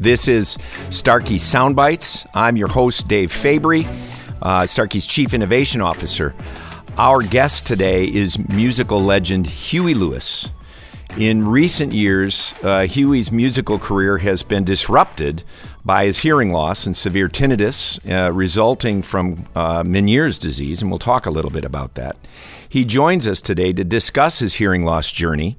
This is Starkey Soundbites. I'm your host, Dave Fabry, uh, Starkey's Chief Innovation Officer. Our guest today is musical legend Huey Lewis. In recent years, uh, Huey's musical career has been disrupted by his hearing loss and severe tinnitus uh, resulting from uh, Meniere's disease, and we'll talk a little bit about that. He joins us today to discuss his hearing loss journey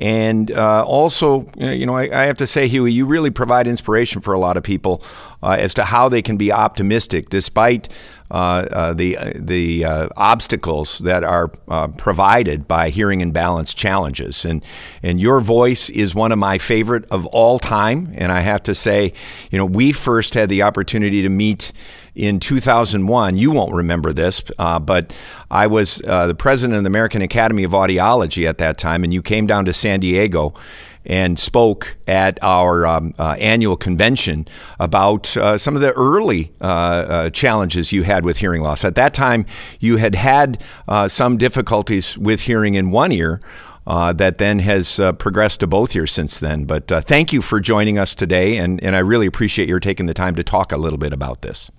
and uh, also, you know, I, I, have to say, Huey, you really provide inspiration for a lot of people uh, as to how they can be optimistic despite uh, uh the the uh, obstacles that are uh, provided by hearing and balance challenges. And and your voice is one of my favorite of all time. And I have to say, you know, we first had the opportunity to meet in 2001. You won't remember this, uh, but I was uh, the president of the American Academy of Audiology at that time, and you came down to San Diego and spoke at our um, uh, annual convention about uh, some of the early uh, uh challenges you had with hearing loss. At that time, you had had uh, some difficulties with hearing in one ear. Uh, that then has progressed to both ears since then. But thank you for joining us today, and, and I really appreciate your taking the time to talk a little bit about this.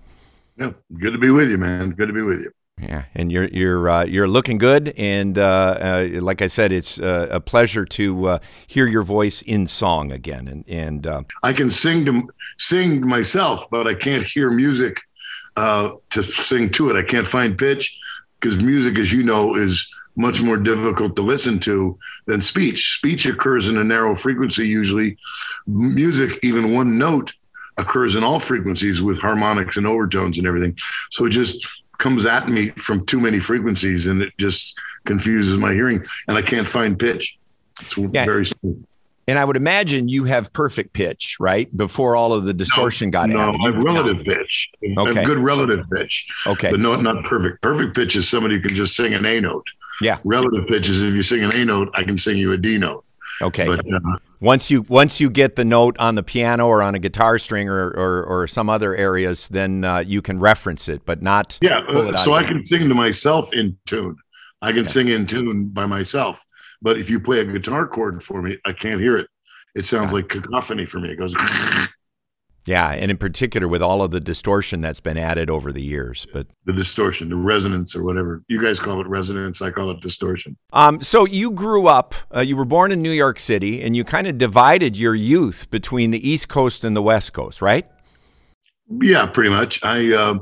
Yeah, good to be with you, man. Good to be with you. Yeah, and you're you're uh, you're looking good, and uh, uh, like I said, it's uh, a pleasure to uh, hear your voice in song again. And and uh, I can sing to sing myself, but I can't hear music to sing to it. I can't find pitch because music, as you know, is much more difficult to listen to than speech. Speech occurs in a narrow frequency usually. Music, even one note, occurs in all frequencies with harmonics and overtones and everything. So it just comes at me from too many frequencies and it just confuses my hearing and I can't find pitch. It's yeah. very smooth. And I would imagine you have perfect pitch, right? Before all of the distortion no, got no, added. I have relative pitch. Okay. I have good relative pitch. Okay. But no, not perfect. Perfect pitch is somebody who can just sing an A note. Yeah. Relative pitch is if you sing an A note, I can sing you a D note. Okay. But, uh, once you once you get the note on the piano or on a guitar string or or, or some other areas, then uh, you can reference it, but not. Yeah. Uh, so I can sing to myself in tune. I can sing in tune by myself. But if you play a guitar chord for me, I can't hear it. It sounds yeah. like cacophony for me. It goes. Yeah, and in particular with all of the distortion that's been added over the years, but the distortion, the resonance, or whatever you guys call it, resonance. I call it distortion. Um, so you grew up. Uh, you were born in New York City, and you kind of divided your youth between the East Coast and the West Coast, right? Yeah, pretty much. I uh,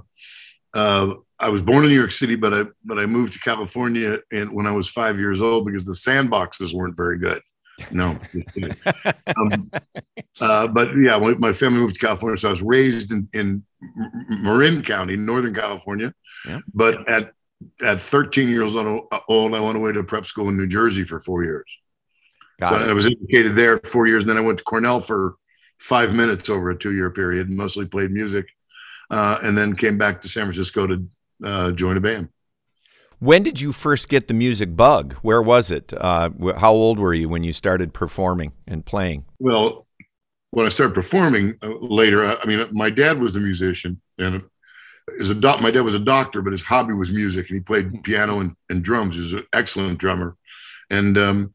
uh, I was born in New York City, but I but I moved to California and when I was five years old because the sandboxes weren't very good. No, um, uh, but yeah, my family moved to California, so I was raised in, in Marin County, Northern California. Yeah. But at at 13 years old, I went away to prep school in New Jersey for four years. Got so it. I was educated there four years, and then I went to Cornell for five minutes over a two-year period. Mostly played music, uh, and then came back to San Francisco to uh, join a band. When did you first get the music bug? Where was it? Uh, how old were you when you started performing and playing? Well, when I started performing uh, later, I, mean, my dad was a musician, and as a doc, my dad was a doctor, but his hobby was music, and he played piano and, and drums. He was an excellent drummer, and um,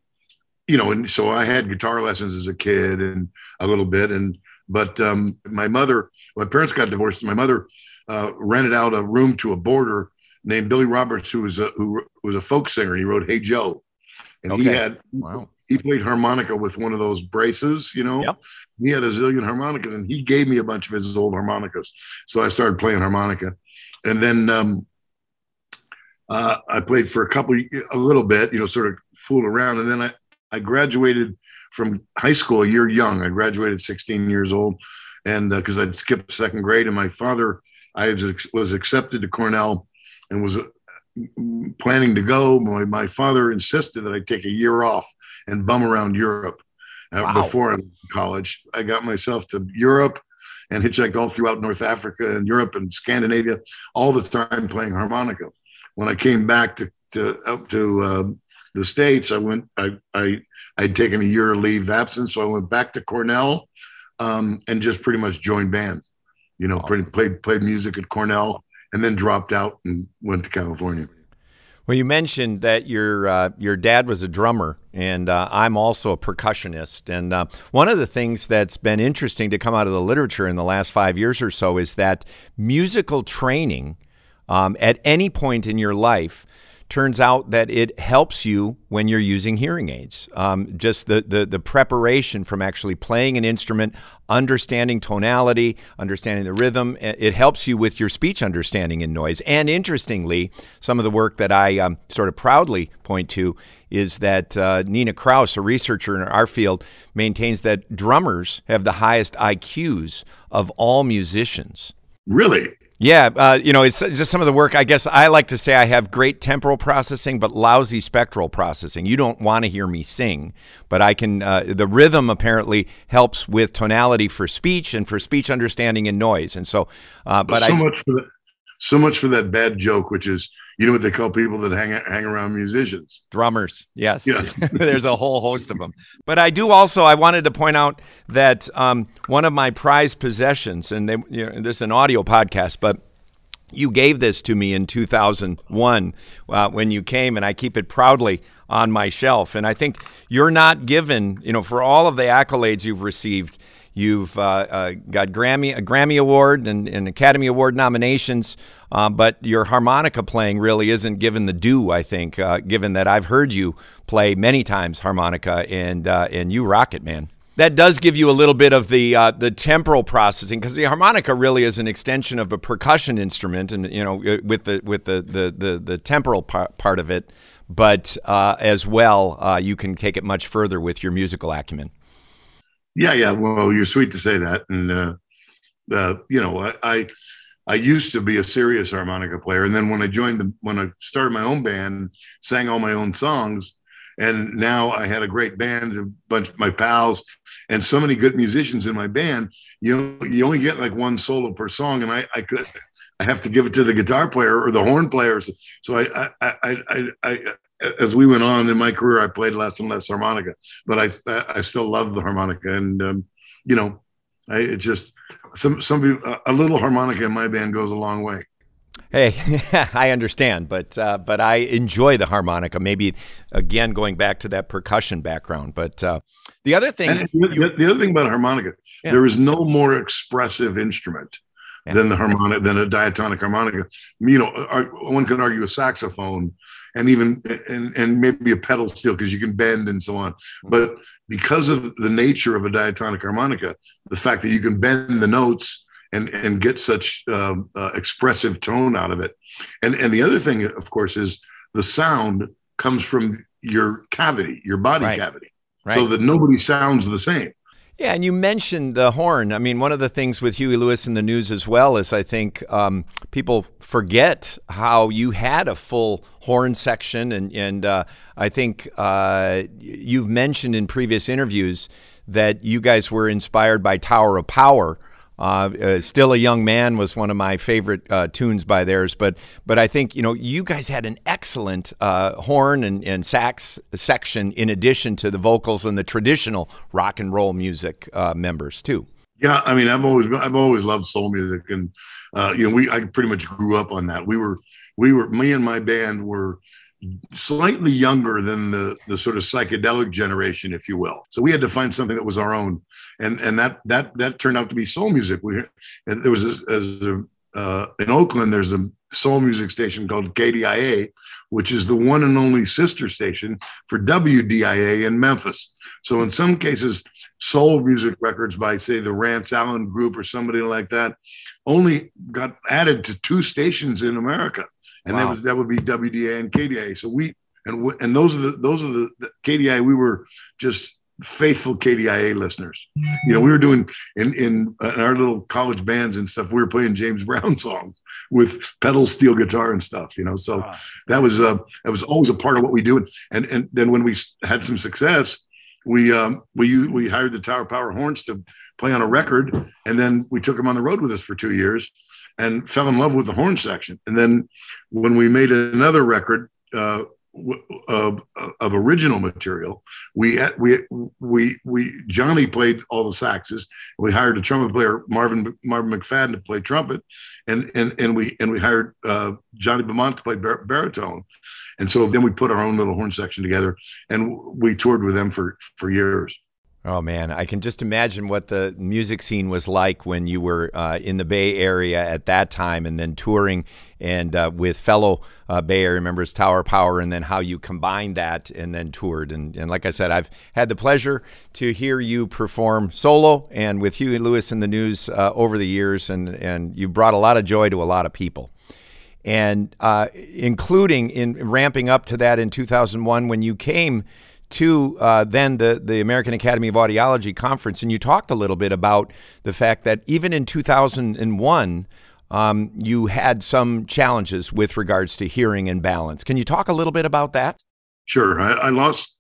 you know, and so I had guitar lessons as a kid and a little bit, and but um, my mother, my parents got divorced. My mother uh, rented out a room to a boarder named Billy Roberts, who was a who was a folk singer. He wrote "Hey Joe," and okay. he had wow. he played harmonica with one of those braces. You know, yep. he had a zillion harmonicas, and he gave me a bunch of his old harmonicas. So I started playing harmonica, and then um, uh, I played for a couple, a little bit, you know, sort of fooled around, and then I I graduated from high school a year young. I graduated 16 years old, and because uh, I'd skipped second grade, and my father. I was, was accepted to Cornell and was uh, planning to go. My, my father insisted that I take a year off and bum around Europe uh, wow. before I was in college. I got myself to Europe and hitchhiked all throughout North Africa and Europe and Scandinavia all the time playing harmonica. When I came back to, to up to uh, the States, I went, I, I, I'd taken a year leave absence. So I went back to Cornell um, and just pretty much joined bands, you know, awesome. played, played music at Cornell and then dropped out and went to California. Well, you mentioned that your uh, your dad was a drummer, and uh, I'm also a percussionist. And uh, one of the things that's been interesting to come out of the literature in the last five years or so is that musical training um, at any point in your life turns out that it helps you when you're using hearing aids. Um, just the, the, the preparation from actually playing an instrument, understanding tonality, understanding the rhythm, it helps you with your speech understanding in noise. And interestingly, some of the work that I um, sort of proudly point to is that uh, Nina Kraus, a researcher in our field, maintains that drummers have the highest IQs of all musicians. Really? Yeah, uh, you know, it's just some of the work. I guess I like to say I have great temporal processing, but lousy spectral processing. You don't want to hear me sing, but I can. Uh, the rhythm apparently helps with tonality for speech and for speech understanding and noise. And so, uh, but so I, much for that. So much for that bad joke, which is you know what they call people that hang hang around musicians? Drummers. Yes. Yeah. there's a whole host of them but i do also i wanted to point out that um, one of my prized possessions and they, you know, this is an audio podcast but you gave this to me in 2001 uh, when you came and i keep it proudly on my shelf. And i think you're not given you know for all of the accolades you've received You've uh, uh, got Grammy a Grammy Award and, and Academy Award nominations, uh, but your harmonica playing really isn't given the due. I think, uh, given that I've heard you play many times harmonica, and uh, and you rock it, man. That does give you a little bit of the uh, the temporal processing because the harmonica really is an extension of a percussion instrument, and you know with the with the the the, the temporal part, part of it, but as well you can take it much further with your musical acumen. Yeah, yeah. Well, you're sweet to say that, and uh, uh, you know, I, I, I used to be a serious harmonica player, and then when I joined the when I started my own band, sang all my own songs, and now I had a great band, a bunch of my pals, and so many good musicians in my band. You know, you only get like one solo per song, and I, I could. I have to give it to the guitar player or the horn players. So I, I, I, I, I as we went on in my career, I played less and less harmonica, but I I still love the harmonica, and um, you know, I it just some some a little harmonica in my band goes a long way. Hey, I understand, but uh, but I enjoy the harmonica. Maybe again going back to that percussion background, but uh, the other thing, you, the, other thing about harmonica, yeah. there is no more expressive instrument yeah. than the harmonica than a diatonic harmonica. You know, one could argue a saxophone and even and, and maybe a pedal steel because you can bend and so on. But because of the nature of a diatonic harmonica, the fact that you can bend the notes and and get such uh, uh, expressive tone out of it, and and the other thing, of course, is the sound comes from your cavity, your body right. cavity, right. so that nobody sounds the same. Yeah, and you mentioned the horn. I mean, one of the things with Huey Lewis and the News as well is I think um, people forget how you had a full horn section, and and uh, I think uh, you've mentioned in previous interviews that you guys were inspired by Tower of Power. Uh, uh, Still a Young Man was one of my favorite uh, tunes by theirs, but but I think you know you guys had an excellent uh, horn and, and sax section in addition to the vocals and the traditional rock and roll music members too. Yeah, I mean I've always I've always loved soul music, and uh, you know we I pretty much grew up on that. We were we were me and my band were slightly younger than the the sort of psychedelic generation, if you will. So we had to find something that was our own, and and that that that turned out to be soul music. We and there was a, a uh, in Oakland, there's a soul music station called KDIA, which is the one and only sister station for WDIA in Memphis. So in some cases, soul music records by say the Rance Allen Group or somebody like that only got added to two stations in America and wow. that was that would be WDA and KDA. So we and and those are the those are the, the KDI. We were just faithful KDIA listeners. You know, we were doing in, in, in our little college bands and stuff. We were playing James Brown songs with pedal steel guitar and stuff. You know, so wow. that was uh, that was always a part of what we do. And and then when we had some success, we um, we we hired the Tower Power Horns to play on a record, and then we took him on the road with us for two years and fell in love with the horn section. And then when we made another record, uh, of, of original material. We had, we we we Johnny played all the saxes. We hired a trumpet player, Marvin Marvin McFadden, to play trumpet, and and and we and we hired uh, Johnny Bamont to play bar- baritone. And so then we put our own little horn section together, and we toured with them for for years. Oh man, I can just imagine what the music scene was like when you were uh, in the Bay Area at that time, and then touring and uh, with fellow uh, Bay Area members, Tower Power, and then how you combined that and then toured. And, and like I said, I've had the pleasure to hear you perform solo and with Huey Lewis and the News uh, over the years, and and you brought a lot of joy to a lot of people. And uh, including in ramping up to that in 2001 when you came to uh, then the, the American Academy of Audiology conference, and you talked a little bit about the fact that even in 2001, um, you had some challenges with regards to hearing and balance. Can you talk a little bit about that? Sure. I, I lost,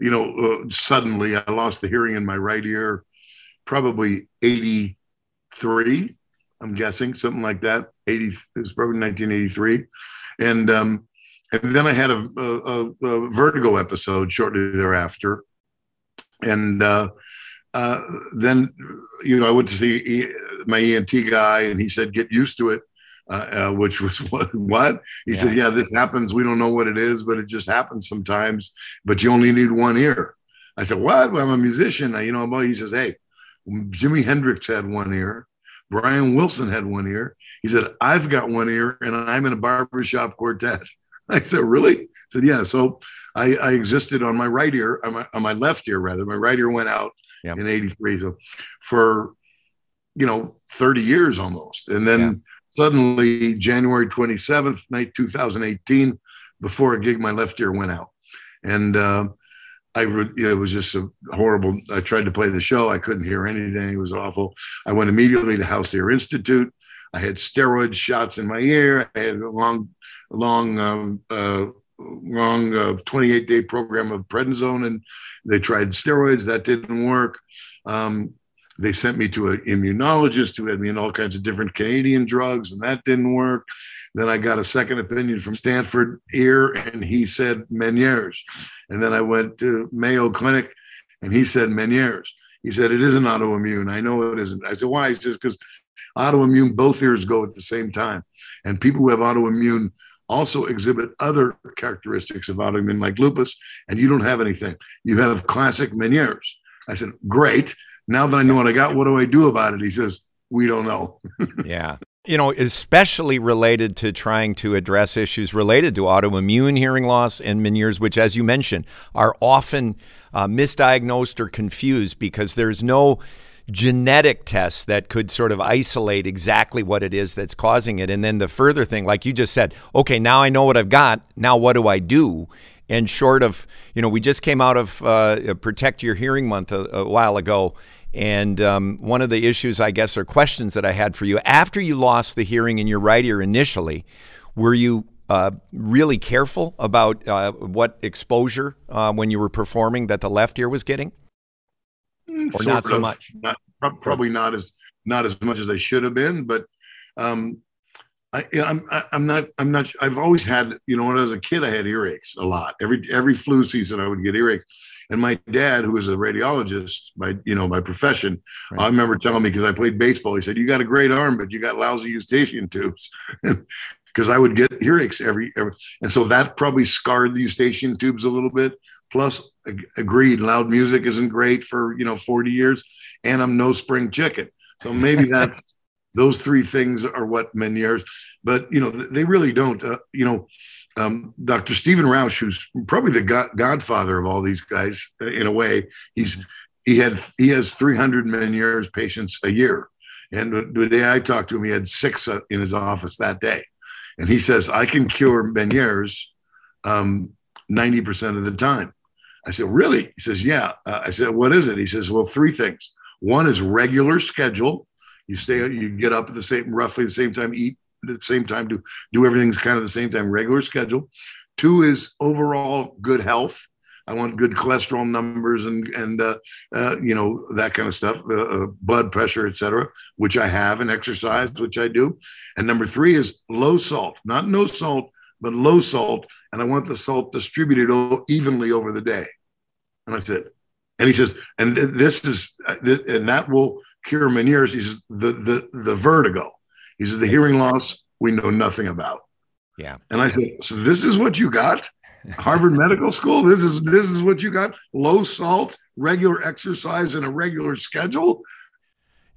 you know, uh, suddenly I lost the hearing in my right ear, probably 83, I'm guessing, something like that. 80, it was probably 1983. And um, and then I had a, a, a vertigo episode shortly thereafter, and uh, uh, then you know I went to see my ENT guy, and he said, "Get used to it." Uh, uh, which was what? what? He yeah. said, "Yeah, this happens. We don't know what it is, but it just happens sometimes. But you only need one ear." I said, "What? Well, I'm a musician." You know, he says, "Hey, Jimi Hendrix had one ear. Brian Wilson had one ear. He said, I've got one ear, and I'm in a barbershop quartet." I said, really? I said, yeah. So I, I existed on my right ear, on my, on my, left ear rather. My right ear went out in 83. So for, you know, 30 years almost. And then yeah. suddenly January 27th, night 2018, before a gig, my left ear went out. And uh, I, you know, it was just a horrible. I tried to play the show. I couldn't hear anything. It was awful. I went immediately to House Ear Institute. I had steroid shots in my ear. I had a long, long, um, uh, long uh, 28 day program of prednisone, and they tried steroids. That didn't work. Um, they sent me to an immunologist who had me in all kinds of different Canadian drugs, and that didn't work. Then I got a second opinion from Stanford ear, and he said Meniere's. And then I went to Mayo Clinic, and he said Meniere's. He said, It isn't autoimmune. I know it isn't. I said, Why? He says, Because autoimmune, both ears go at the same time. And people who have autoimmune also exhibit other characteristics of autoimmune, like lupus, and you don't have anything. You have classic Meniere's. I said, Great. Now that I know what I got, what do I do about it? He says, We don't know. yeah you know, especially related to trying to address issues related to autoimmune hearing loss and Meniere's, which, as you mentioned, are often uh, misdiagnosed or confused because there's no genetic tests that could sort of isolate exactly what it is that's causing it. And then the further thing, like you just said, okay, now I know what I've got. Now what do I do? And short of, you know, we just came out of uh, Protect Your Hearing Month a, a while ago and um, one of the issues, I guess, or questions that I had for you after you lost the hearing in your right ear initially, were you uh, really careful about uh, what exposure uh, when you were performing that the left ear was getting, or sort not so of, much? Not, probably not as not as much as I should have been, but um, I, I'm I'm not I'm not I've always had you know when I was a kid I had earaches a lot every every flu season I would get earaches and my dad, who was a radiologist by you know by profession, right. I remember telling me because I played baseball. He said, "You got a great arm, but you got lousy eustachian tubes." Because I would get earaches every, every, and so that probably scarred the eustachian tubes a little bit. Plus, ag- agreed, loud music isn't great for you know 40 years, and I'm no spring chicken. So maybe that those three things are what Meniere's, but you know they really don't. Uh, you know, um, Dr. Steven Rauch, who's probably the god- godfather of all these guys uh, in a way, he's he had he has 300 Meniere's patients a year, and the day I talked to him, he had six uh, in his office that day, and he says I can cure Meniere's um, 90% of the time. I said, really? He says, yeah. Uh, I said, what is it? He says, well, three things. One is regular schedule. You stay, you get up at the same, roughly the same time, eat at the same time, do do everything's kind of the same time, regular schedule. Two is overall good health. I want good cholesterol numbers and and uh, uh, you know that kind of stuff, uh, uh blood pressure, etc., which I have, and exercise, which I do. And number three is low salt, not no salt, but low salt. And I want the salt distributed evenly over the day. And I said, and he says, and th- this is, uh, th- and that will cure Meniere's. He says, the, the, the vertigo. He says, the hearing loss we know nothing about. Yeah. And I said, so this is what you got? Harvard Medical School. This is this is what you got. Low salt, regular exercise, and a regular schedule.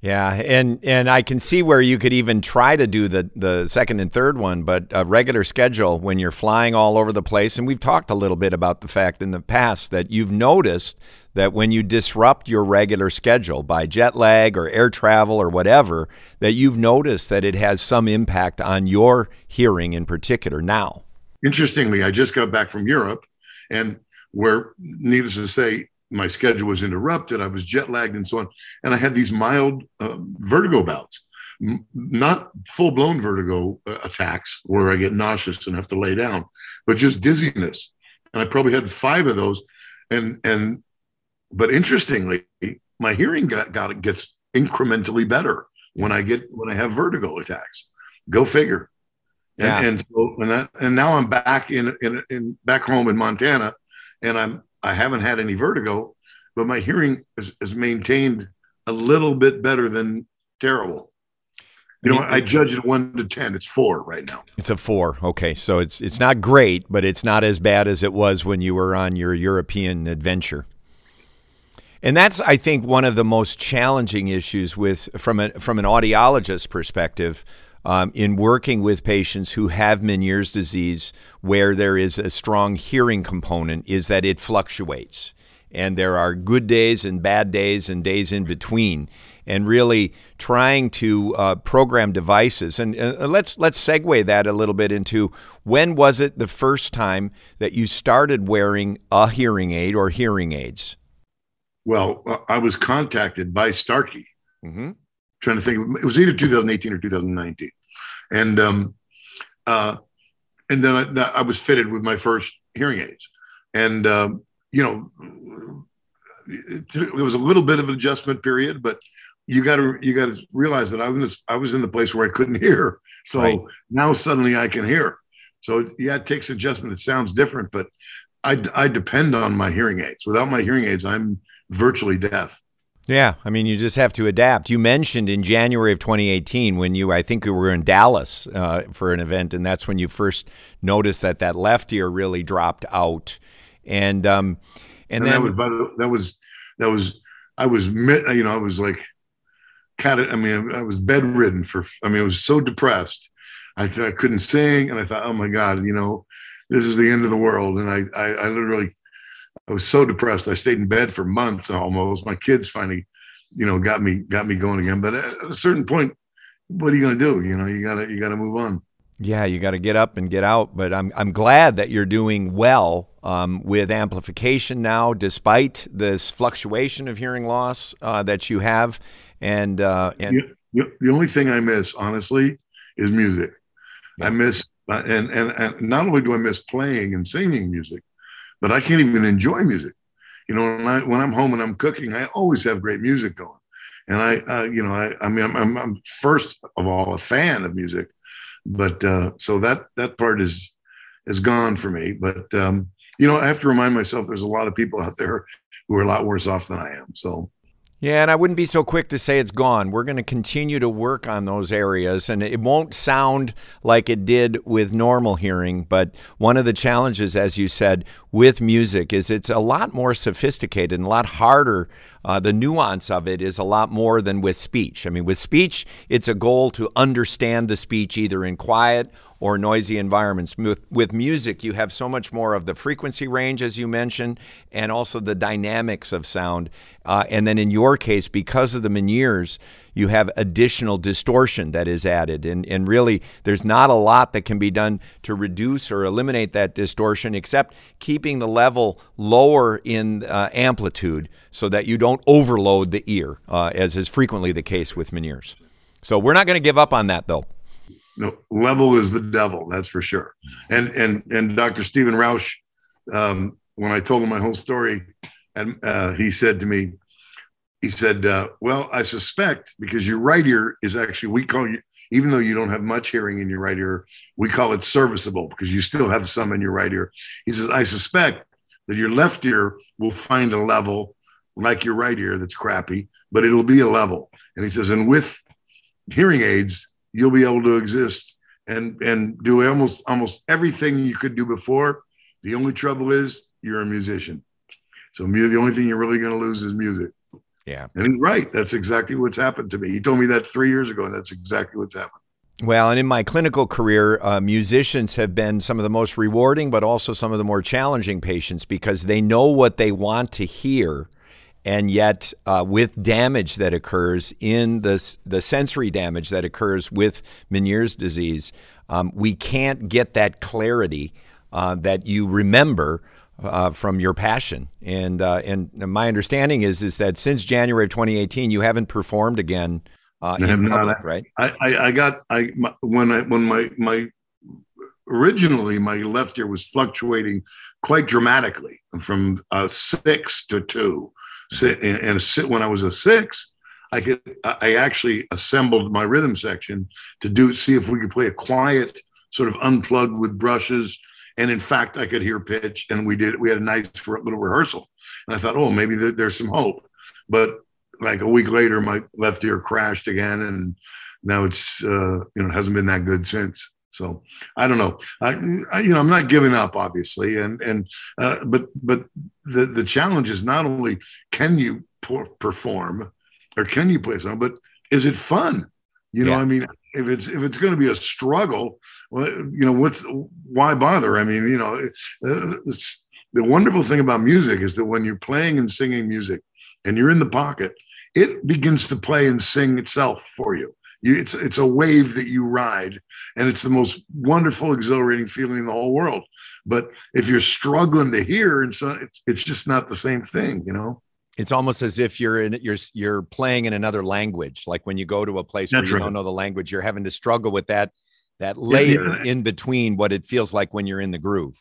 Yeah, and and I can see where you could even try to do the the second and third one, but a regular schedule when you're flying all over the place. And we've talked a little bit about the fact in the past that you've noticed that when you disrupt your regular schedule by jet lag or air travel or whatever, that you've noticed that it has some impact on your hearing in particular now. Interestingly, I just got back from Europe, and where, needless to say, my schedule was interrupted. I was jet lagged and so on. And I had these mild uh, vertigo bouts, M- not full blown vertigo uh, attacks where I get nauseous and have to lay down, but just dizziness. And I probably had five of those. And, and, but interestingly, my hearing got, got gets incrementally better when I get, when I have vertigo attacks. Go figure. Yeah. And, and so, and, that, and now I'm back in, in, in back home in Montana and I'm I haven't had any vertigo, but my hearing is, is maintained a little bit better than terrible. You know, I judge it one to ten. It's four right now. It's a four. Okay, so it's it's not great, but it's not as bad as it was when you were on your European adventure. And that's, I think, one of the most challenging issues with from a from an audiologist perspective um, in working with patients who have Meniere's disease, where there is a strong hearing component, is that it fluctuates. And there are good days and bad days and days in between. And really trying to uh, program devices. And uh, let's, let's segue that a little bit into when was it the first time that you started wearing a hearing aid or hearing aids? Well, uh, I was contacted by Starkey. Mm-hmm trying to think. It was either 2018 or 2019, and um, uh, and then I, I, was fitted with my first hearing aids, and um, you know, it, there was a little bit of an adjustment period, but you got to you got to realize that I was I was in the place where I couldn't hear, so right. now suddenly I can hear. So yeah, it takes adjustment. It sounds different, but I I depend on my hearing aids. Without my hearing aids, I'm virtually deaf. Yeah, I mean, you just have to adapt. You mentioned in January of 2018 when you, I think you were in Dallas uh, for an event, and that's when you first noticed that that left ear really dropped out, and um, and, and then that was, the, that was that was I was you know I was like, cat. I mean, I was bedridden for. I mean, I was so depressed. I th- I couldn't sing, and I thought, oh my god, you know, this is the end of the world, and I I, I literally I was so depressed. I stayed in bed for months almost. My kids finally, you know, got me got me going again. But at a certain point, what are you going to do? You know, you gotta you gotta move on. Yeah, you got to get up and get out. But I'm I'm glad that you're doing well um, with amplification now, despite this fluctuation of hearing loss uh, that you have. And uh, and the, the, only thing I miss, honestly, is music. Yeah. I miss and, and and not only do I miss playing and singing music, but I can't even enjoy music. You know, when, I, when I'm home and I'm cooking, I always have great music going. And I, uh, you know, I, I mean, I'm, I'm, I'm, first of all a fan of music, but uh, so that that part is is gone for me. But um, you know, I have to remind myself there's a lot of people out there who are a lot worse off than I am. So yeah, and I wouldn't be so quick to say it's gone. We're going to continue to work on those areas, and it won't sound like it did with normal hearing. But one of the challenges, as you said, with music is it's a lot more sophisticated and a lot harder uh, the nuance of it is a lot more than with speech. I mean, with speech, it's a goal to understand the speech either in quiet or noisy environments. With, with music, you have so much more of the frequency range, as you mentioned, and also the dynamics of sound. Uh, and then in your case, because of the Meniere's, you have additional distortion that is added. And, and really, there's not a lot that can be done to reduce or eliminate that distortion except keeping the level lower in uh, amplitude so that you don't overload the ear, uh, as is frequently the case with Meniere's. So we're not going to give up on that, though. No, level is the devil, that's for sure. And and and Dr. Steven Rauch, um, when I told him my whole story, and uh, he said to me, he said, uh, "Well, I suspect because your right ear is actually we call you, even though you don't have much hearing in your right ear, we call it serviceable because you still have some in your right ear." He says, "I suspect that your left ear will find a level like your right ear that's crappy, but it'll be a level." And he says, "And with hearing aids, you'll be able to exist and and do almost almost everything you could do before. The only trouble is you're a musician." So the only thing you're really going to lose is music. Yeah. And he's right. That's exactly what's happened to me. He told me that three years ago, and that's exactly what's happened. Well, and in my clinical career, uh, musicians have been some of the most rewarding, but also some of the more challenging patients because they know what they want to hear. And yet, uh, with damage that occurs in the, the sensory damage that occurs with Meniere's disease, um, we can't get that clarity uh, that you remember uh, from your passion. And uh, and my understanding is is that since January of 2018, you haven't performed again uh, in public, right? I, I, I got I my, when I when my my originally my left ear was fluctuating quite dramatically from a six to two. And, and when I was a six, I could I actually assembled my rhythm section to do see if we could play a quiet sort of unplugged with brushes and in fact, I could hear pitch, and we did. We had a nice little rehearsal, and I thought, oh, maybe there's some hope. But like a week later, my left ear crashed again, and now it's uh, you know hasn't been that good since. So I don't know. I, I, you know I'm not giving up, obviously, and and uh, but but the the challenge is not only can you perform or can you play something, but is it fun? You know, yeah. I mean, if it's if it's going to be a struggle, well, you know, what's why bother? I mean, you know, uh, the wonderful thing about music is that when you're playing and singing music, and you're in the pocket, it begins to play and sing itself for you. you it's it's a wave that you ride, and it's the most wonderful, exhilarating feeling in the whole world. But if you're struggling to hear, and so it's it's just not the same thing, you know it's almost as if you're in you're you're playing in another language like when you go to a place That's where you right. don't know the language you're having to struggle with that that layer yeah, yeah. in between what it feels like when you're in the groove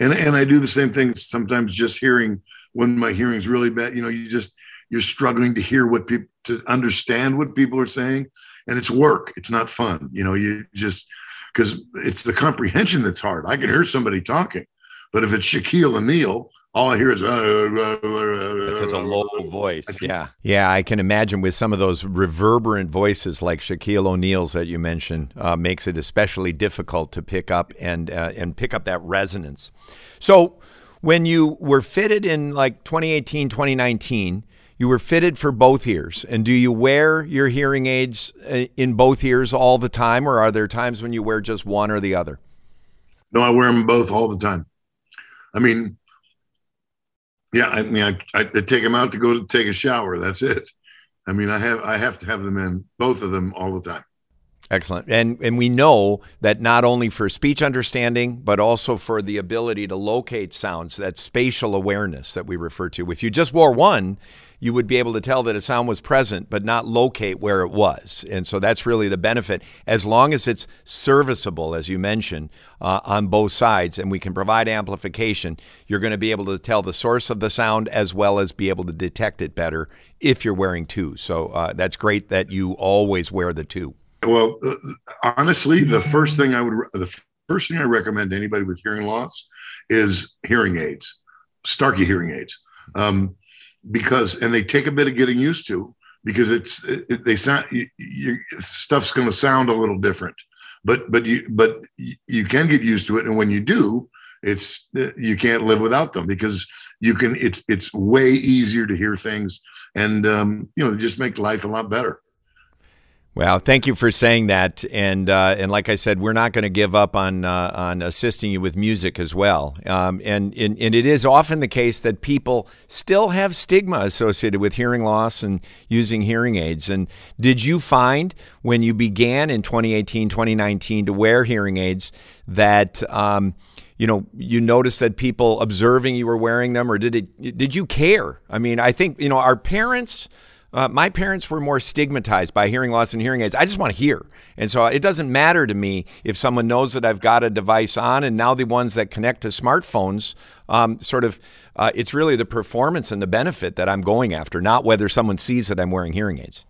and and i do the same thing sometimes just hearing when my hearing's really bad you know you just you're struggling to hear what people to understand what people are saying and it's work it's not fun you know you just because it's the comprehension that's hard i can hear somebody talking but if it's shaquille o'neal all I hear is uh, such a low voice. Yeah, yeah, I can imagine with some of those reverberant voices like Shaquille O'Neal's that you mentioned uh, makes it especially difficult to pick up and uh, and pick up that resonance. So when you were fitted in like 2018, 2019, you were fitted for both ears. And do you wear your hearing aids uh, in both ears all the time, or are there times when you wear just one or the other? No, I wear them both all the time. I mean, yeah, I mean, I, I, take them out to go to take a shower. That's it. I mean, I have I have to have them in both of them all the time. Excellent. And and we know that not only for speech understanding, but also for the ability to locate sounds, that spatial awareness that we refer to. If you just wore one, you would be able to tell that a sound was present, but not locate where it was. And so that's really the benefit. As long as it's serviceable, as you mentioned, uh, on both sides, and we can provide amplification, you're going to be able to tell the source of the sound as well as be able to detect it better if you're wearing two. So uh, that's great that you always wear the two. Well, uh, honestly, the first thing I would, the first thing I recommend to anybody with hearing loss is hearing aids, Starkey hearing aids. Um, because and they take a bit of getting used to because it's it, they sound you, you, stuff's going to sound a little different. But but you but you can get used to it and when you do it's you can't live without them because you can it's it's way easier to hear things and um, you know just make life a lot better well, thank you for saying that, and uh, and like I said, we're not going to give up on uh, on assisting you with music as well. Um, and, and and it is often the case that people still have stigma associated with hearing loss and using hearing aids. And did you find when you began in 2018, 2019 to wear hearing aids that um, you know you noticed that people observing you were wearing them, or did it did you care? I mean, I think you know our parents uh, my parents were more stigmatized by hearing loss and hearing aids. I just want to hear. And so it doesn't matter to me if someone knows that I've got a device on. And now the ones that connect to smartphones, um, sort of, uh, it's really the performance and the benefit that I'm going after, not whether someone sees that I'm wearing hearing aids.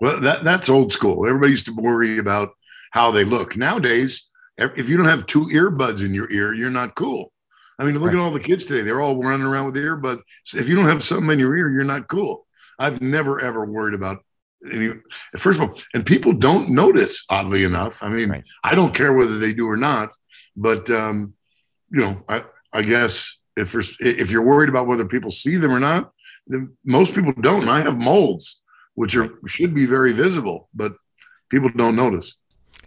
Well, that, that's old school. Everybody used to worry about how they look. Nowadays, if you don't have two earbuds in your ear, you're not cool. I mean, look right. at all the kids today. They're all running around with earbuds. If you don't have something in your ear, you're not cool. I've never ever worried about any. First of all, and people don't notice. Oddly enough, I mean, right. I don't care whether they do or not. But um, you know, I, I guess if if you're worried about whether people see them or not, then most people don't. I have molds, which are should be very visible, but people don't notice.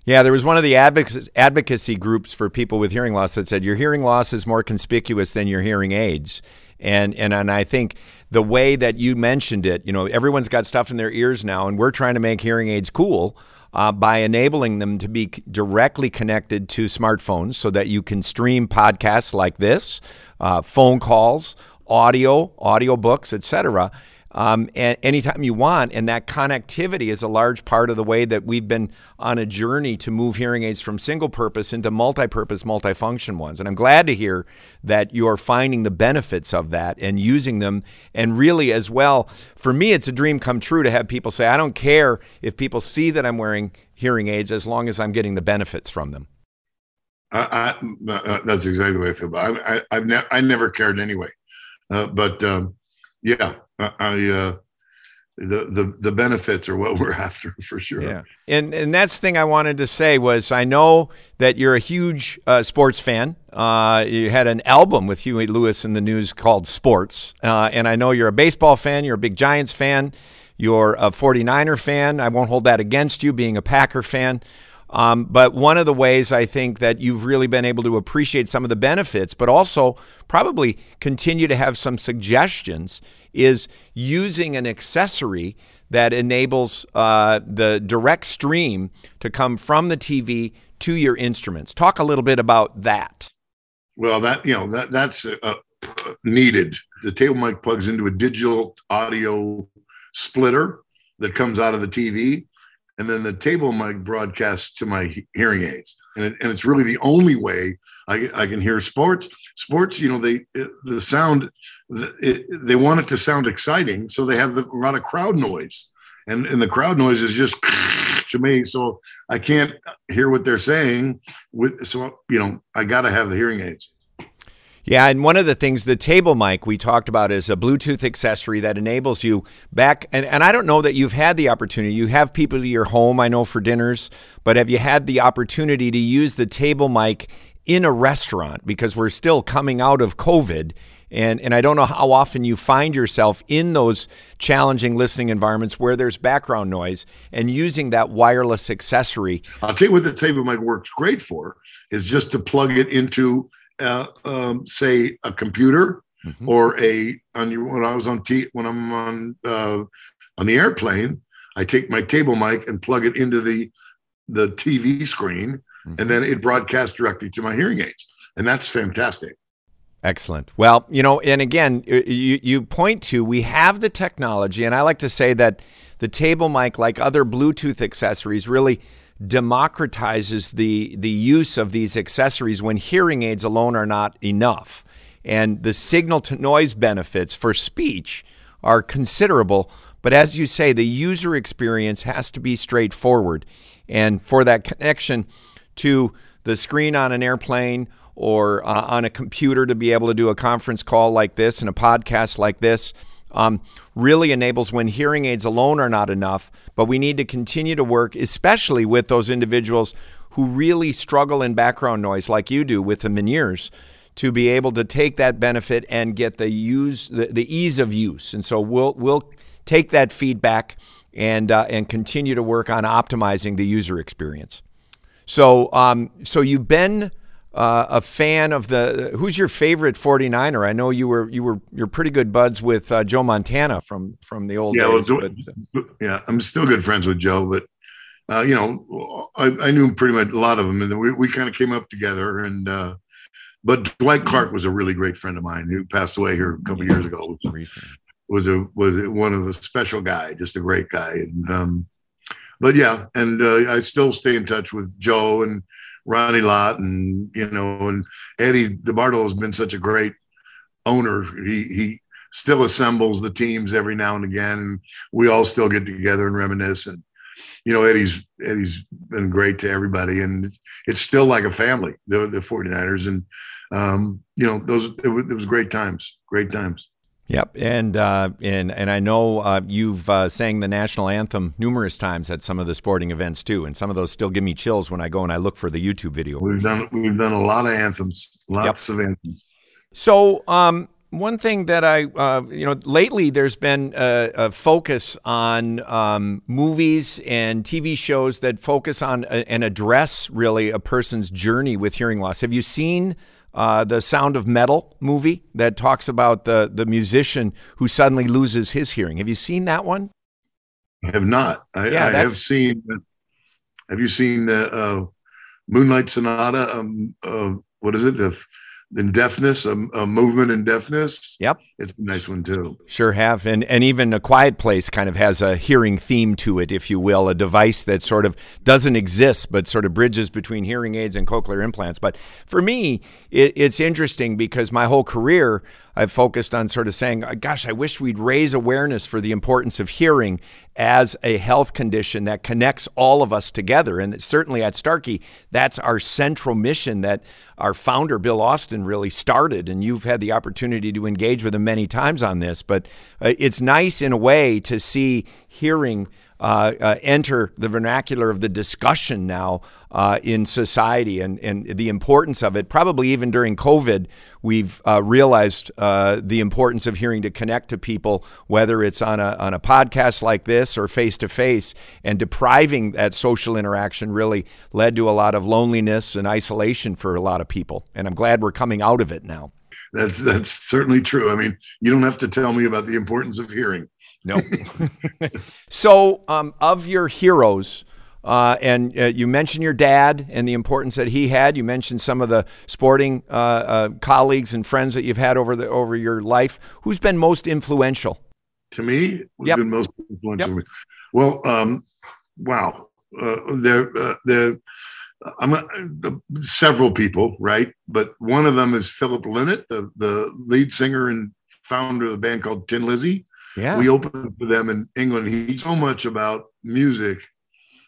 Yeah, there was one of the advocacy, groups for people with hearing loss that said your hearing loss is more conspicuous than your hearing aids. And, and and I think the way that you mentioned it, you know, everyone's got stuff in their ears now, and we're trying to make hearing aids cool uh, by enabling them to be directly connected to smartphones, so that you can stream podcasts like this, uh, phone calls, audio, audio books, etc um, anytime you want. And that connectivity is a large part of the way that we've been on a journey to move hearing aids from single purpose into multi purpose, multifunction ones. And I'm glad to hear that you're finding the benefits of that and using them. And really, as well, for me, it's a dream come true to have people say, I don't care if people see that I'm wearing hearing aids as long as I'm getting the benefits from them. I, I, uh, that's exactly the way I feel. I, I, have ne- I never cared anyway. Uh, but um, yeah, I, uh, the, the the benefits are what we're after for sure. Yeah, and and that's the thing I wanted to say was I know that you're a huge uh, sports fan. Uh, you had an album with Huey Lewis and the News called Sports, uh, and I know you're a baseball fan. You're a big Giants fan. You're a 49er fan. I won't hold that against you, being a Packer fan. Um, but one of the ways I think that you've really been able to appreciate some of the benefits, but also probably continue to have some suggestions, is using an accessory that enables uh, the direct stream to come from the TV to your instruments. Talk a little bit about that. Well, that you know that that's uh, uh needed. The table mic plugs into a digital audio splitter that comes out of the TV and then the table mic broadcasts to my hearing aids. And, it, and it's really the only way I, I can hear sports. Sports you know they the sound it, they want it to sound exciting so they have the, a lot of crowd noise. And and the crowd noise is just to me so i can't hear what they're saying with so you know i got to have the hearing aids yeah, and one of the things, the table mic we talked about is a Bluetooth accessory that enables you back. And, and I don't know that you've had the opportunity. You have people to your home, I know, for dinners, but have you had the opportunity to use the table mic in a restaurant? Because we're still coming out of COVID. And, and I don't know how often you find yourself in those challenging listening environments where there's background noise and using that wireless accessory. I'll tell you what the table mic works great for is just to plug it into uh, um, say a computer mm-hmm. or a on your when I was on T when I'm on uh, on the airplane, I take my table mic and plug it into the the TV screen, mm-hmm. and then it broadcasts directly to my hearing aids, and that's fantastic. Excellent. Well, you know, and again, you you point to we have the technology, and I like to say that the table mic, like other Bluetooth accessories, really democratizes the the use of these accessories when hearing aids alone are not enough. And the signal to noise benefits for speech are considerable, but as you say, the user experience has to be straightforward. And for that connection to the screen on an airplane or uh, on a computer to be able to do a conference call like this and a podcast like this, um, really enables when hearing aids alone are not enough, but we need to continue to work, especially with those individuals who really struggle in background noise, like you do with the Meniere's, to be able to take that benefit and get the use the, the ease of use. And so we'll we'll take that feedback and uh, and continue to work on optimizing the user experience. So um, so you've been uh, a fan of the who's your favorite 49er? I know you were you were you're pretty good buds with uh, Joe Montana from from the old yeah, days. Well, but, yeah, I'm still good friends with Joe, but uh, you know, I, I, knew pretty much a lot of them, and we, we kind of came up together. And uh, but Dwight Clark was a really great friend of mine who passed away here a couple years ago. was a was one of the special guy, just a great guy. And um, but yeah, and uh, I still stay in touch with Joe and Ronnie Lott, and you know, and Eddie DeBartolo has been such a great owner. He he still assembles the teams every now and again. And we all still get together and reminisce. And you know, Eddie's Eddie's been great to everybody, and it's, still like a family. The the 49ers, and um, you know, those it it was great times, great times. Yep, and uh, and and I know uh, you've uh, sang the national anthem numerous times at some of the sporting events too, and some of those still give me chills when I go and I look for the YouTube video. We've done we've done a lot of anthems, lots yep. of anthems. So, um, one thing that I, uh, you know, lately there's been a, a focus on um, movies and TV shows that focus on a, and address really a person's journey with hearing loss. Have you seen uh, the Sound of Metal movie that talks about the the musician who suddenly loses his hearing? Have you seen that one? I have not. I, yeah, I have seen. Have you seen uh, uh, Moonlight Sonata? Um, uh, what is it? in deafness, a, a, movement in deafness. Yep, it's a nice one too. Sure have, and and even a quiet place kind of has a hearing theme to it, if you will, a device that sort of doesn't exist but sort of bridges between hearing aids and cochlear implants. But for me, it, it's interesting because my whole career I've focused on sort of saying, uh, gosh, I wish we'd raise awareness for the importance of hearing as a health condition that connects all of us together. And certainly at Starkey, that's our central mission that our founder, Bill Austin, really started. And you've had the opportunity to engage with him many times on this. But uh, it's nice in a way to see hearing uh, uh, enter the vernacular of the discussion now uh, in society and, and the importance of it. Probably even during COVID, we've uh, realized uh, the importance of hearing to connect to people, whether it's on a, on a podcast like this or face to face. And depriving that social interaction really led to a lot of loneliness and isolation for a lot of people. And I'm glad we're coming out of it now. That's that's certainly true. I mean, you don't have to tell me about the importance of hearing. No. so, um, of your heroes, uh, and uh, you mentioned your dad and the importance that he had. You mentioned some of the sporting uh, uh colleagues and friends that you've had over the over your life. Who's been most influential? To me, who's yep. been most influential? Yep. Well, um, wow, uh, there, uh, there. I'm several people, right? But one of them is Philip Lynott, the the lead singer and founder of the band called Thin Lizzy. Yeah. We opened for them in England. He's so much about music,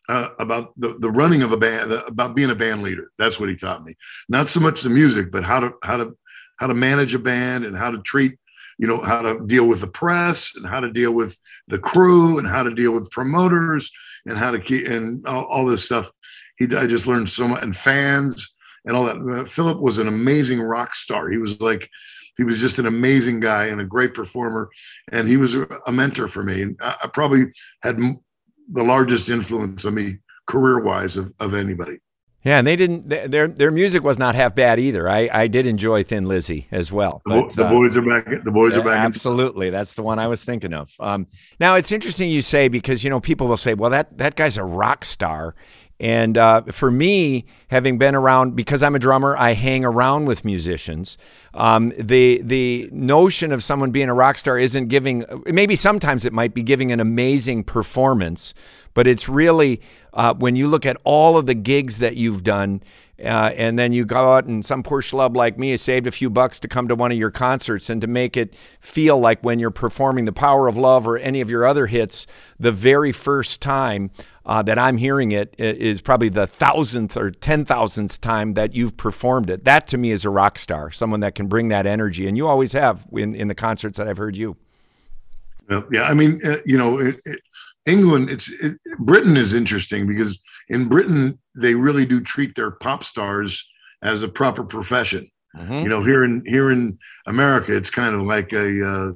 uh, about the, the running of a band, about being a band leader. That's what he taught me. Not so much the music, but how to how to how to manage a band and how to treat, you know, how to deal with the press and how to deal with the crew and how to deal with promoters and how to keep and all, all this stuff. He I just learned so much and fans and all that. Uh, Philip was an amazing rock star. He was like he was just an amazing guy and a great performer, and he was a mentor for me. And I, probably had the largest influence on me career wise of, of anybody. Yeah, and they didn't. Their their music was not half bad either. I, I did enjoy Thin Lizzy as well. But, the, boys uh, are back. The boys are back. Absolutely, that's the one I was thinking of. Um, now it's interesting you say because you know people will say, well that that guy's a rock star, and uh, for me, having been around, because I'm a drummer, I hang around with musicians. Um, the the notion of someone being a rock star isn't giving. Maybe sometimes it might be giving an amazing performance, but it's really uh, when you look at all of the gigs that you've done. Uh, and then you go out and some poor schlub like me has saved a few bucks to come to one of your concerts and to make it feel like when you're performing the power of love or any of your other hits the very first time uh, that I'm hearing it is probably the thousandth or ten thousandth time that you've performed it. That to me is a rock star, someone that can bring that energy, and you always have in, in the concerts that I've heard you. yeah, I mean, uh, you know, it, it, England, it's it, Britain is interesting because in Britain they really do treat their pop stars as a proper profession. Mm-hmm. You know, here in here in America, it's kind of like a uh,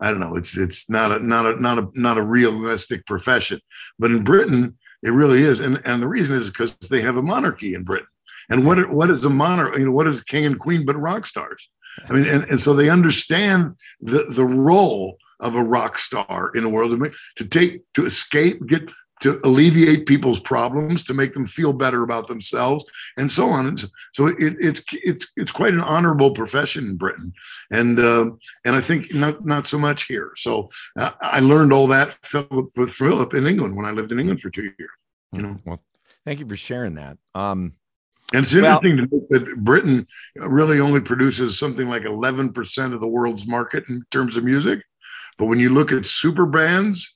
I don't know. It's it's not a not a not a not a realistic profession. But in Britain, it really is, and and the reason is because they have a monarchy in Britain. And what what is a monarch? You know, what is king and queen but rock stars? I mean, and, and so they understand the the role of a rock star in the world to take to escape, get to alleviate people's problems, to make them feel better about themselves, and so on. And so it, it's it's it's quite an honorable profession in Britain, and uh, and I think not not so much here. So uh, I learned all that with Philip in England when I lived in England for two years. You know. Well, thank you for sharing that. Um, and it's interesting well, to note that Britain really only produces something like 11% of the world's market in terms of music. But when you look at super bands,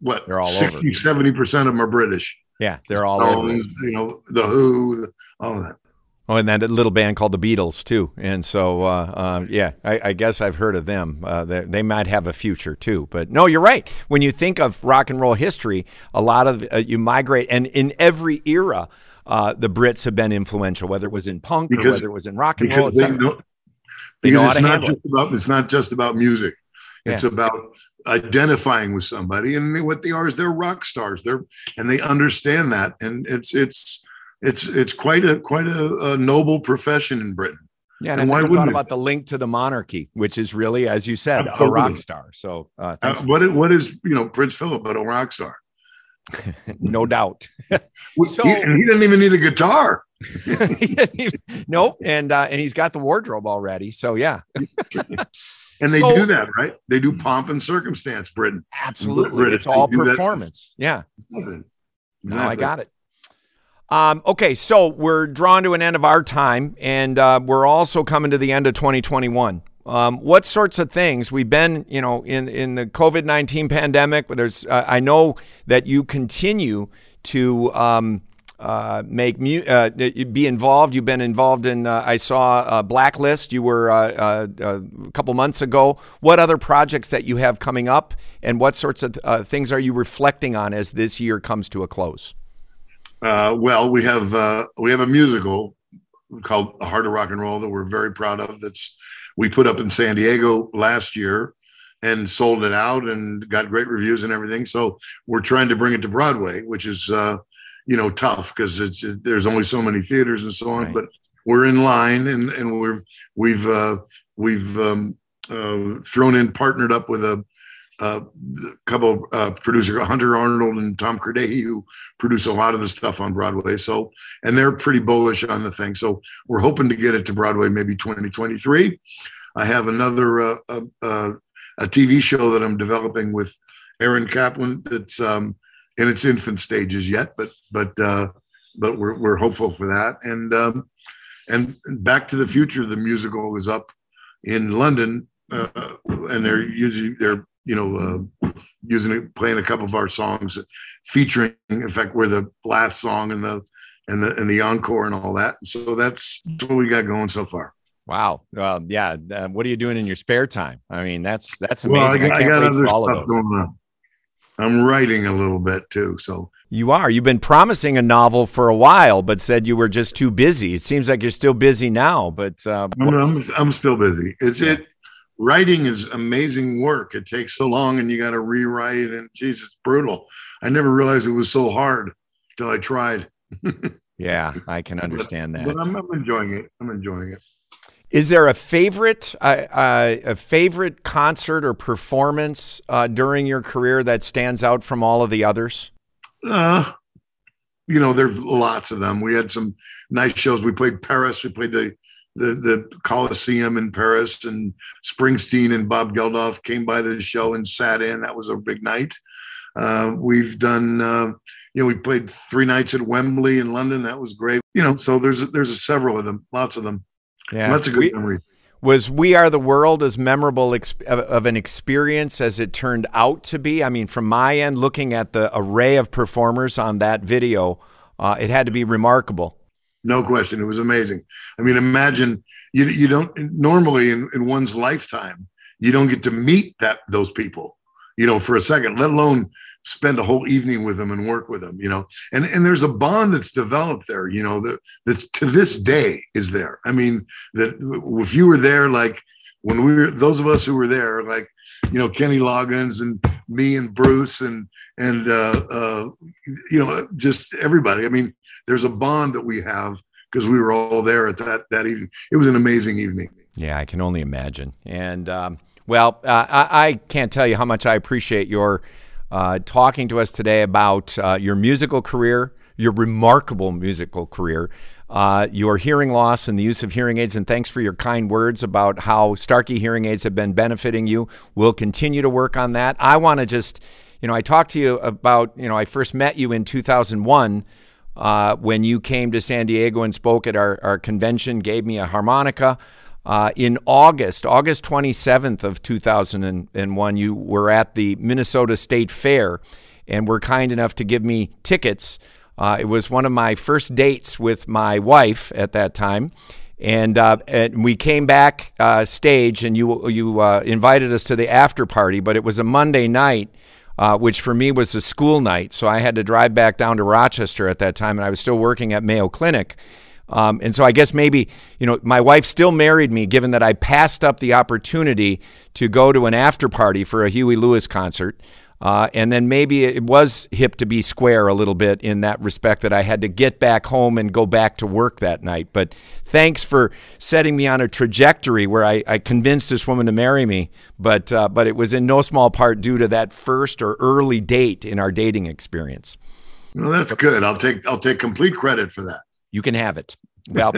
what they're all 60, over. 70% of them are British. Yeah, they're all over. You know, The Who, all of that. Oh, and that little band called the Beatles too. And so, uh, uh, yeah, I, I, guess I've heard of them. Uh, they, they, might have a future too. But no, you're right. When you think of rock and roll history, a lot of uh, you migrate, and in every era, uh, the Brits have been influential, whether it was in punk because, or whether it was in rock and roll. Know, because it's not just about it's not just about music. It's yeah. about identifying with somebody, and what they are is they're rock stars. They're and they understand that, and it's it's it's it's quite a quite a, a noble profession in Britain. Yeah, and, and I never thought about the link to the monarchy, which is really, as you said, Absolutely. a rock star. So, uh, uh, what what is you know Prince Philip but a rock star? no doubt. so he, he didn't even need a guitar. nope, and uh, and he's got the wardrobe already. So yeah. And they so, do that, right? They do pomp and circumstance, Britain. Absolutely, British, it's all performance. That. Yeah. Exactly. No, I got it. Um, okay, so we're drawn to an end of our time, and uh, we're also coming to the end of 2021. Um, what sorts of things we've been, you know, in in the COVID nineteen pandemic? There's, uh, I know that you continue to um, uh, make mu- uh, be involved. You've been involved in. Uh, I saw Blacklist. You were uh, uh, a couple months ago. What other projects that you have coming up, and what sorts of things are you reflecting on as this year comes to a close? well, we have we have a musical called Heart of Rock and Roll that we're very proud of. That's we put up in San Diego last year and sold it out and got great reviews and everything. So we're trying to bring it to Broadway, which is uh, you know tough because it's it, there's only so many theaters and so on. Right. But we're in line and and we've we've uh, we've um, uh, thrown in partnered up with a a couple uh, producer Hunter Arnold and Tom Kirdahy who produce a lot of the stuff on Broadway. So, and they're pretty bullish on the thing. So we're hoping to get it to Broadway maybe 2023. I have another uh, uh, uh a TV show that I'm developing with Aaron Kaplan. That's um, in its infant stages yet, but but uh, but we're we're hopeful for that. And um, and Back to the Future, the musical is up in London, uh, and they're using they're you know, uh, using it, playing a couple of our songs, featuring, in fact, we're the last song and the and the and the encore and all that. So that's what we got going so far. Wow. Well, yeah. Uh, what are you doing in your spare time? I mean, that's that's amazing. Well, I, I, can't I wait for all of those. I'm writing a little bit too. So you are. You've been promising a novel for a while, but said you were just too busy. It seems like you're still busy now, but uh, I'm, I'm, I'm, still busy. It's yeah. it writing is amazing work. It takes so long and you got to rewrite and Jesus, it's brutal. I never realized it was so hard until I tried. yeah, I can understand but, that. But I'm, I'm, enjoying it. I'm enjoying it. Is there a favorite uh, uh, a favorite concert or performance uh, during your career that stands out from all of the others? Uh, you know, there's lots of them. We had some nice shows. We played Paris. We played the the the Coliseum in Paris, and Springsteen and Bob Geldof came by the show and sat in. That was a big night. Uh, we've done, uh, you know, we played three nights at Wembley in London. That was great. You know, so there's there's several of them, lots of them. Yeah, that's a good we, memory. Was We Are the World as memorable exp- of an experience as it turned out to be? I mean, from my end, looking at the array of performers on that video, uh, it had to be remarkable. No question. It was amazing. I mean, imagine you you don't normally in, in one's lifetime, you don't get to meet that those people, you know, for a second, let alone spend a whole evening with them and work with them, you know. And and there's a bond that's developed there, you know, that that to this day is there. I mean, that if you were there like when we were those of us who were there, like you know Kenny Loggins and me and Bruce and and uh, uh, you know just everybody. I mean, there's a bond that we have because we were all there at that that evening. It was an amazing evening. Yeah, I can only imagine. And um, well, uh, I, I, can't tell you how much I appreciate your uh, talking to us today about uh, your musical career, your remarkable musical career, uh, your hearing loss and the use of hearing aids. And thanks for your kind words about how Starkey hearing aids have been benefiting you. We'll continue to work on that. I want to just, you know, I talked to you about, you know, I first met you in 2001. Uh, when you came to San Diego and spoke at our, our convention, gave me a harmonica. Uh, in August, August 27th of 2001, you were at the Minnesota State Fair and were kind enough to give me tickets uh, it was one of my first dates with my wife at that time. And, uh, and we came back uh, stage, and you you uh, invited us to the after party. But it was a Monday night, uh, which for me was a school night, so I had to drive back down to Rochester at that time, and I was still working at Mayo Clinic. Um, and so I guess maybe, you know, my wife still married me given that I passed up the opportunity to go to an after party for a Huey Lewis concert. Uh, and then maybe it was hip to be square a little bit in that respect that I had to get back home and go back to work that night. But thanks for setting me on a trajectory where I, I convinced this woman to marry me. But uh, but it was in no small part due to that first or early date in our dating experience. Well, that's good. I'll take I'll take complete credit for that. You can have it. Well.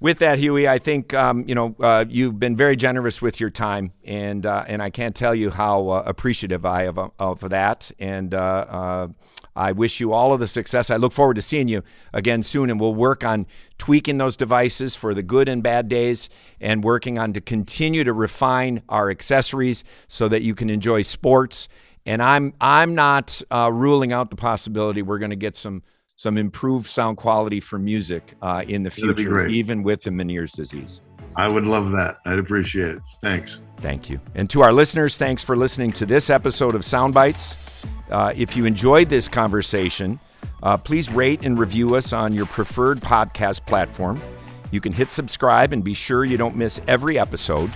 with that, Huey, I think um, you know uh, you've been very generous with your time, and uh, and I can't tell you how uh, appreciative I am of, of that. And uh, uh, I wish you all of the success. I look forward to seeing you again soon, and we'll work on tweaking those devices for the good and bad days, and working on to continue to refine our accessories so that you can enjoy sports. And I'm I'm not uh, ruling out the possibility we're going to get some some improved sound quality for music uh, in the future, even with the Meniere's disease. I would love that. I'd appreciate it. Thanks. Thank you. And to our listeners, thanks for listening to this episode of Soundbites. Uh, if you enjoyed this conversation, uh, please rate and review us on your preferred podcast platform. You can hit subscribe and be sure you don't miss every episode.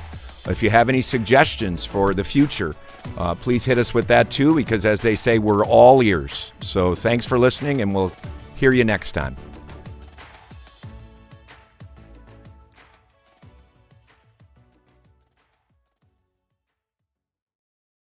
If you have any suggestions for the future, uh, please hit us with that too, because as they say, we're all ears. So thanks for listening, and we'll hear you next time.